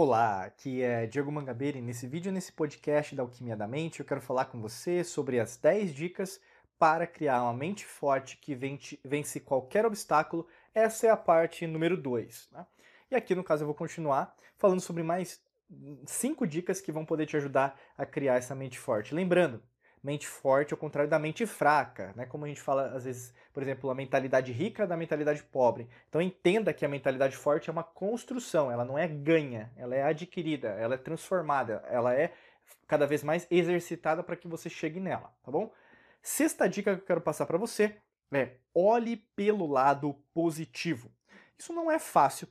Olá, aqui é Diego Mangabeira e nesse vídeo, nesse podcast da Alquimia da Mente, eu quero falar com você sobre as 10 dicas para criar uma mente forte que vence qualquer obstáculo. Essa é a parte número 2. Né? E aqui, no caso, eu vou continuar falando sobre mais 5 dicas que vão poder te ajudar a criar essa mente forte. Lembrando, mente forte ao contrário da mente fraca, né? Como a gente fala às vezes, por exemplo, a mentalidade rica da mentalidade pobre. Então entenda que a mentalidade forte é uma construção, ela não é ganha, ela é adquirida, ela é transformada, ela é cada vez mais exercitada para que você chegue nela, tá bom? Sexta dica que eu quero passar para você é olhe pelo lado positivo. Isso não é fácil,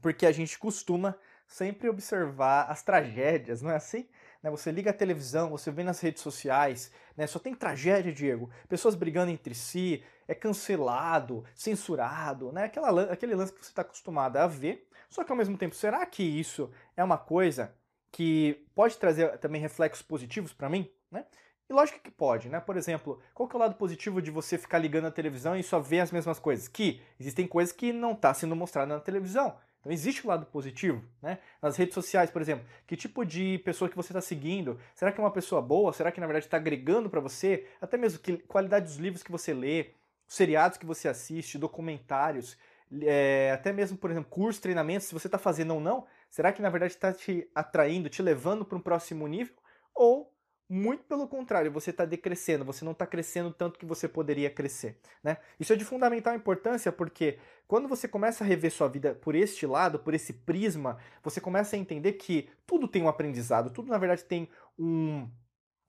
porque a gente costuma sempre observar as tragédias, não é assim? Né? Você liga a televisão, você vê nas redes sociais, né? só tem tragédia, Diego. Pessoas brigando entre si, é cancelado, censurado, né? Aquela, aquele lance que você está acostumado a ver. Só que ao mesmo tempo, será que isso é uma coisa que pode trazer também reflexos positivos para mim? Né? E lógico que pode, né? Por exemplo, qual que é o lado positivo de você ficar ligando a televisão e só ver as mesmas coisas? Que existem coisas que não está sendo mostrada na televisão. Então existe um lado positivo, né? Nas redes sociais, por exemplo, que tipo de pessoa que você está seguindo? Será que é uma pessoa boa? Será que na verdade está agregando para você? Até mesmo que qualidade dos livros que você lê, seriados que você assiste, documentários, é, até mesmo, por exemplo, cursos, treinamentos, se você está fazendo ou não, será que na verdade está te atraindo, te levando para um próximo nível? Ou muito pelo contrário, você está decrescendo, você não está crescendo tanto que você poderia crescer. Né? Isso é de fundamental importância porque quando você começa a rever sua vida por este lado, por esse prisma, você começa a entender que tudo tem um aprendizado, tudo na verdade tem um,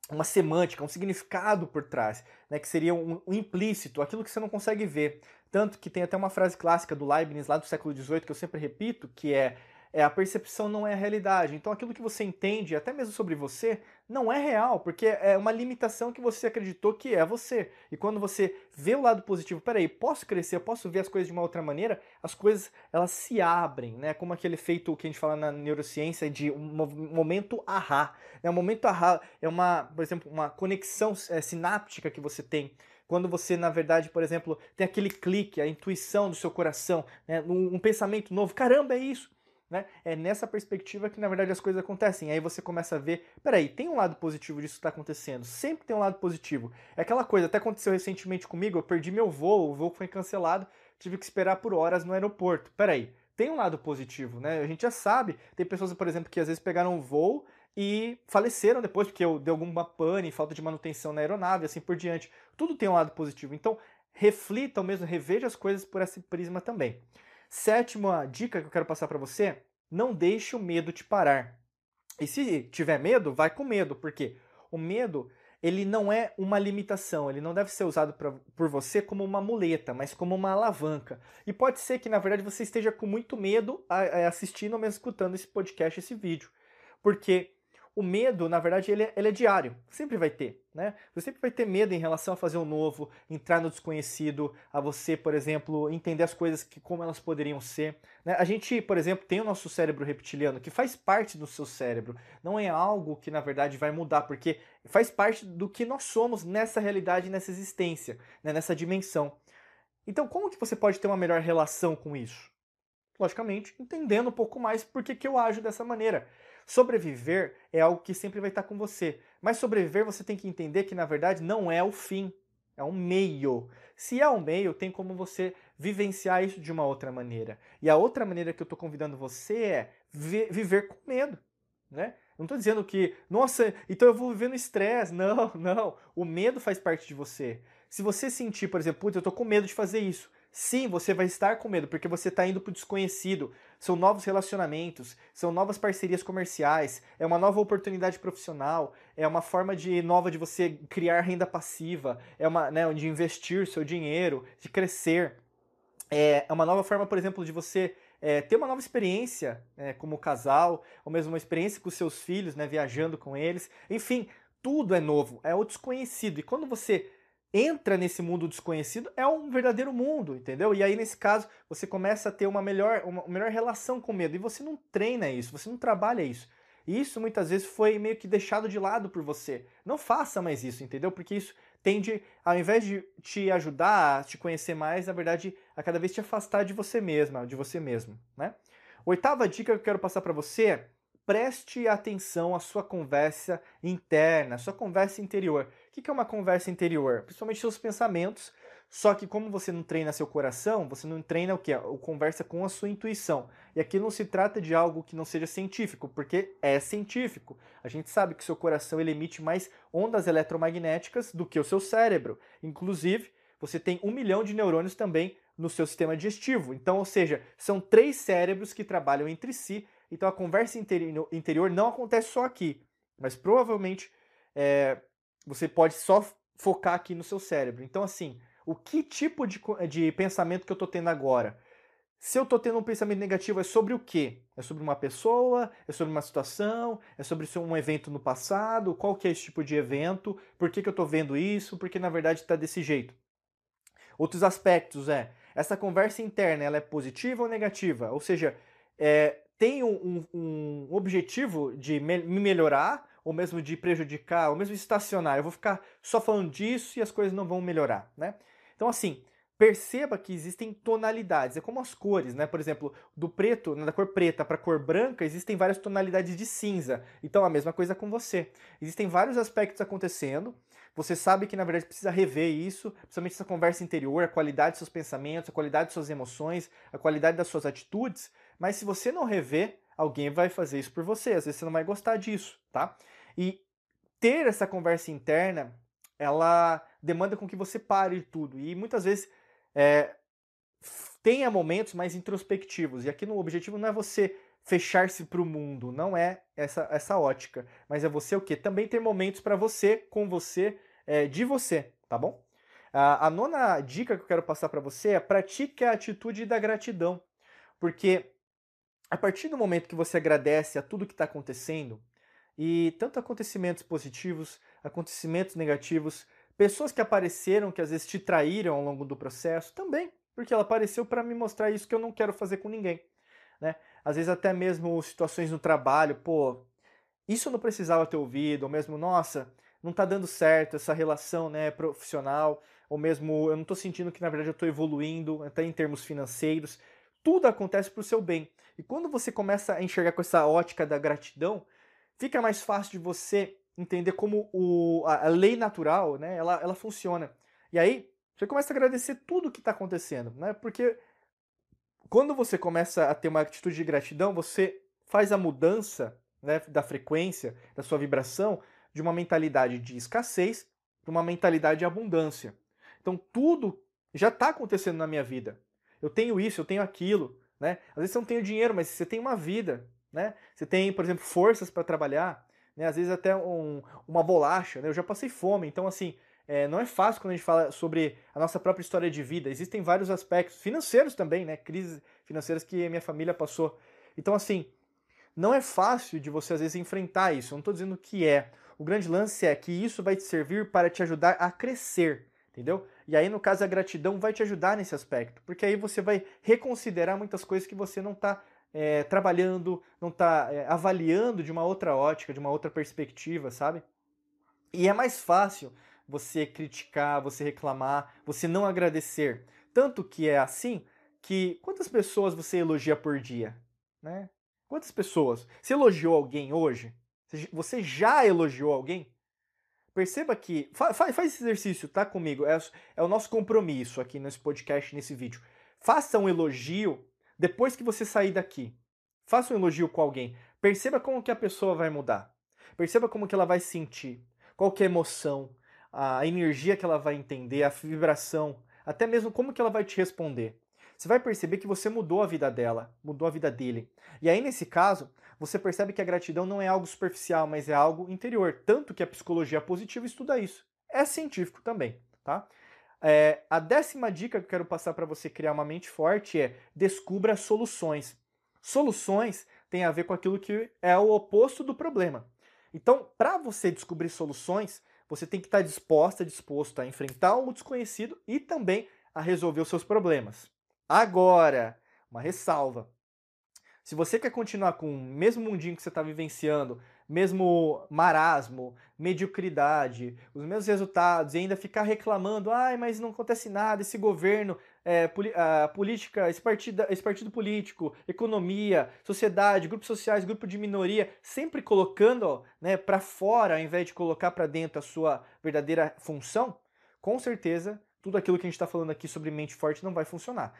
uma semântica, um significado por trás, né, que seria um, um, implícito, aquilo que você não consegue ver. Tanto que tem até uma frase clássica do Leibniz lá do século XVIII que eu sempre repito, que é é, a percepção não é a realidade. Então aquilo que você entende, até mesmo sobre você, não é real, porque é uma limitação que você acreditou que é você. E quando você vê o lado positivo, peraí, posso crescer, posso ver as coisas de uma outra maneira, as coisas elas se abrem, né? Como aquele efeito que a gente fala na neurociência de um momento ahá. Né? O momento ahá é uma, por exemplo, uma conexão é, sináptica que você tem quando você, na verdade, por exemplo, tem aquele clique, a intuição do seu coração, né? um, um pensamento novo, caramba, é isso. Né? É nessa perspectiva que, na verdade, as coisas acontecem. Aí você começa a ver, peraí, tem um lado positivo disso que está acontecendo. Sempre tem um lado positivo. É aquela coisa, até aconteceu recentemente comigo, eu perdi meu voo, o voo foi cancelado, tive que esperar por horas no aeroporto. Peraí, tem um lado positivo, né? A gente já sabe, tem pessoas, por exemplo, que às vezes pegaram um voo e faleceram depois porque deu alguma pane, falta de manutenção na aeronave, assim por diante. Tudo tem um lado positivo. Então, reflita ou mesmo reveja as coisas por esse prisma também. Sétima dica que eu quero passar para você: não deixe o medo te parar. E se tiver medo, vai com medo, porque o medo ele não é uma limitação, ele não deve ser usado pra, por você como uma muleta, mas como uma alavanca. E pode ser que, na verdade, você esteja com muito medo assistindo ou mesmo escutando esse podcast, esse vídeo. Porque o medo, na verdade, ele é, ele é, diário, sempre vai ter, né? Você sempre vai ter medo em relação a fazer o novo, entrar no desconhecido, a você, por exemplo, entender as coisas que como elas poderiam ser. Né? A gente, por exemplo, tem o nosso cérebro reptiliano, que faz parte do seu cérebro, não é algo que, na verdade, vai mudar, porque faz parte do que nós somos nessa realidade, nessa existência, né? nessa dimensão. Então, como que você pode ter uma melhor relação com isso? Logicamente, entendendo um pouco mais por que, que eu ajo dessa maneira. Sobreviver é algo que sempre vai estar com você. Mas sobreviver você tem que entender que na verdade não é o fim, é um meio. Se é um meio, tem como você vivenciar isso de uma outra maneira. E a outra maneira que eu estou convidando você é viver com medo, né? Não estou dizendo que, nossa, então eu vou viver no estresse. Não, não. O medo faz parte de você. Se você sentir, por exemplo, putz, eu estou com medo de fazer isso. Sim, você vai estar com medo, porque você está indo para o desconhecido. São novos relacionamentos, são novas parcerias comerciais, é uma nova oportunidade profissional, é uma forma de nova de você criar renda passiva, é uma né, de investir seu dinheiro, de crescer. É, é uma nova forma, por exemplo, de você é, ter uma nova experiência é, como casal, ou mesmo uma experiência com seus filhos, né, viajando com eles. Enfim, tudo é novo, é o desconhecido. E quando você entra nesse mundo desconhecido é um verdadeiro mundo, entendeu? E aí, nesse caso, você começa a ter uma melhor, uma melhor relação com o medo. E você não treina isso, você não trabalha isso. E isso muitas vezes foi meio que deixado de lado por você. Não faça mais isso, entendeu? Porque isso tende, ao invés de te ajudar a te conhecer mais, na verdade, a cada vez te afastar de você mesma, de você mesmo, né? Oitava dica que eu quero passar para você preste atenção à sua conversa interna, à sua conversa interior. O que é uma conversa interior? Principalmente seus pensamentos, só que como você não treina seu coração, você não treina o que? O conversa com a sua intuição. E aqui não se trata de algo que não seja científico, porque é científico. A gente sabe que seu coração ele emite mais ondas eletromagnéticas do que o seu cérebro. Inclusive, você tem um milhão de neurônios também no seu sistema digestivo. Então, ou seja, são três cérebros que trabalham entre si então a conversa interior não acontece só aqui, mas provavelmente é, você pode só focar aqui no seu cérebro. Então, assim, o que tipo de, de pensamento que eu estou tendo agora? Se eu estou tendo um pensamento negativo, é sobre o quê? É sobre uma pessoa? É sobre uma situação? É sobre um evento no passado? Qual que é esse tipo de evento? Por que, que eu estou vendo isso? Porque na verdade está desse jeito. Outros aspectos é, essa conversa interna, ela é positiva ou negativa? Ou seja, é, tem um, um, objetivo de me melhorar, ou mesmo de prejudicar, ou mesmo estacionar. Eu vou ficar só falando disso e as coisas não vão melhorar, né? Então, assim, perceba que existem tonalidades, é como as cores, né? Por exemplo, do preto, né, da cor preta para a cor branca, existem várias tonalidades de cinza. Então, a mesma coisa com você. Existem vários aspectos acontecendo. Você sabe que, na verdade, precisa rever isso, principalmente essa conversa interior, a qualidade dos seus pensamentos, a qualidade de suas emoções, a qualidade das suas atitudes, mas se você não rever, alguém vai fazer isso por você. Às vezes você não vai gostar disso, tá? E ter essa conversa interna, ela demanda com que você pare tudo. E muitas vezes é, tenha momentos mais introspectivos. E aqui no objetivo não é você fechar-se para o mundo, não é essa, essa ótica. Mas é você o quê? Também ter momentos para você, com você, é, de você, tá bom? A, a nona dica que eu quero passar para você é pratique a atitude da gratidão. Porque a partir do momento que você agradece a tudo que está acontecendo, e tanto acontecimentos positivos, acontecimentos negativos, pessoas que apareceram, que às vezes te traíram ao longo do processo, também, porque ela apareceu para me mostrar isso que eu não quero fazer com ninguém. Né? Às vezes até mesmo situações no trabalho, pô, isso eu não precisava ter ouvido, ou mesmo, nossa, não está dando certo essa relação né, profissional, ou mesmo eu não estou sentindo que na verdade eu estou evoluindo, até em termos financeiros tudo acontece para o seu bem. E quando você começa a enxergar com essa ótica da gratidão, fica mais fácil de você entender como o, a, a lei natural, né, ela, ela funciona. E aí, você começa a agradecer tudo o que está acontecendo, né? Porque quando você começa a ter uma atitude de gratidão, você faz a mudança né, da frequência, da sua vibração, de uma mentalidade de escassez para uma mentalidade de abundância. Então, tudo já está acontecendo na minha vida eu tenho isso, eu tenho aquilo, né? Às vezes você não tem o dinheiro, mas você tem uma vida, né? Você tem, por exemplo, forças para trabalhar, né? Às vezes até um, uma bolacha, né? Eu já passei fome, então assim, é, não é fácil quando a gente fala sobre a nossa própria história de vida. Existem vários aspectos financeiros também, né? Crises financeiras que a minha família passou. Então assim, não é fácil de você às vezes enfrentar isso. Eu não estou dizendo que é. O grande lance é que isso vai te servir para te ajudar a crescer entendeu? E aí, no caso, a gratidão vai te ajudar nesse aspecto, porque aí você vai reconsiderar muitas coisas que você não está é, trabalhando, não está é, avaliando de uma outra ótica, de uma outra perspectiva, sabe? E é mais fácil você criticar, você reclamar, você não agradecer. Tanto que é assim que quantas pessoas você elogia por dia, né? Quantas pessoas? Você elogiou alguém hoje? Você já elogiou alguém? Perceba que. Faz, faz esse exercício, tá comigo? É, é o nosso compromisso aqui nesse podcast, nesse vídeo. Faça um elogio depois que você sair daqui. Faça um elogio com alguém. Perceba como que a pessoa vai mudar. Perceba como que ela vai sentir. Qual que é a emoção, a energia que ela vai entender, a vibração, até mesmo como que ela vai te responder. Você vai perceber que você mudou a vida dela, mudou a vida dele. E aí, nesse caso, você percebe que a gratidão não é algo superficial, mas é algo interior. Tanto que a psicologia positiva estuda isso. É científico também, tá? É, a décima dica que eu quero passar para você criar uma mente forte é descubra soluções. Soluções tem a ver com aquilo que é o oposto do problema. Então, para você descobrir soluções, você tem que estar disposta, disposto a enfrentar o desconhecido e também a resolver os seus problemas. Agora, uma ressalva. Se você quer continuar com o mesmo mundinho que você está vivenciando, mesmo marasmo, mediocridade, os mesmos resultados e ainda ficar reclamando, ai, mas não acontece nada, esse governo, é, a política, esse partido, esse partido político, economia, sociedade, grupos sociais, grupo de minoria, sempre colocando né, para fora ao invés de colocar para dentro a sua verdadeira função, com certeza tudo aquilo que a gente está falando aqui sobre mente forte não vai funcionar.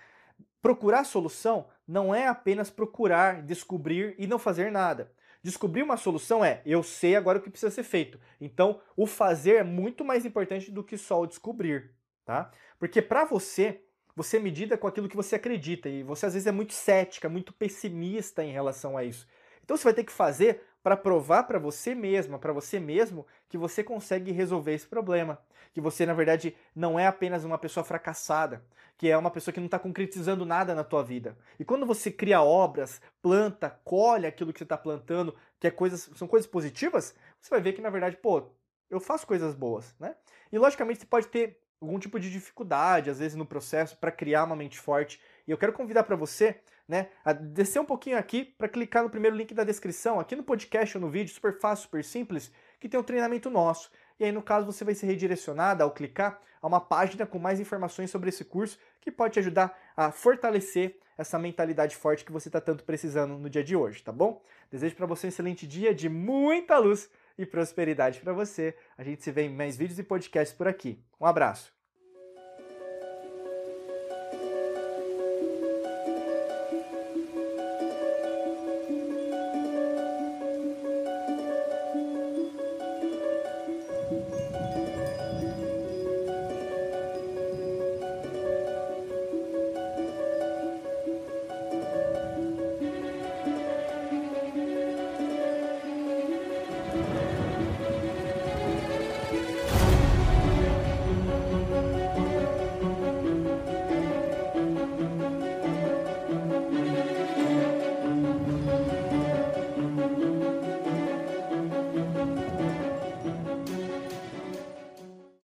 Procurar solução não é apenas procurar, descobrir e não fazer nada. Descobrir uma solução é eu sei agora o que precisa ser feito. Então, o fazer é muito mais importante do que só o descobrir, tá? Porque para você, você medida com aquilo que você acredita e você às vezes é muito cética, muito pessimista em relação a isso. Então você vai ter que fazer para provar para você mesma, para você mesmo, que você consegue resolver esse problema. Que você, na verdade, não é apenas uma pessoa fracassada, que é uma pessoa que não está concretizando nada na tua vida. E quando você cria obras, planta, colhe aquilo que você está plantando, que é coisas, são coisas positivas, você vai ver que, na verdade, pô, eu faço coisas boas, né? E logicamente você pode ter algum tipo de dificuldade, às vezes, no processo para criar uma mente forte. E eu quero convidar para você, né, descer um pouquinho aqui para clicar no primeiro link da descrição, aqui no podcast ou no vídeo, super fácil, super simples, que tem um treinamento nosso. E aí, no caso, você vai ser redirecionado ao clicar a uma página com mais informações sobre esse curso que pode te ajudar a fortalecer essa mentalidade forte que você está tanto precisando no dia de hoje, tá bom? Desejo para você um excelente dia de muita luz e prosperidade para você. A gente se vê em mais vídeos e podcasts por aqui. Um abraço.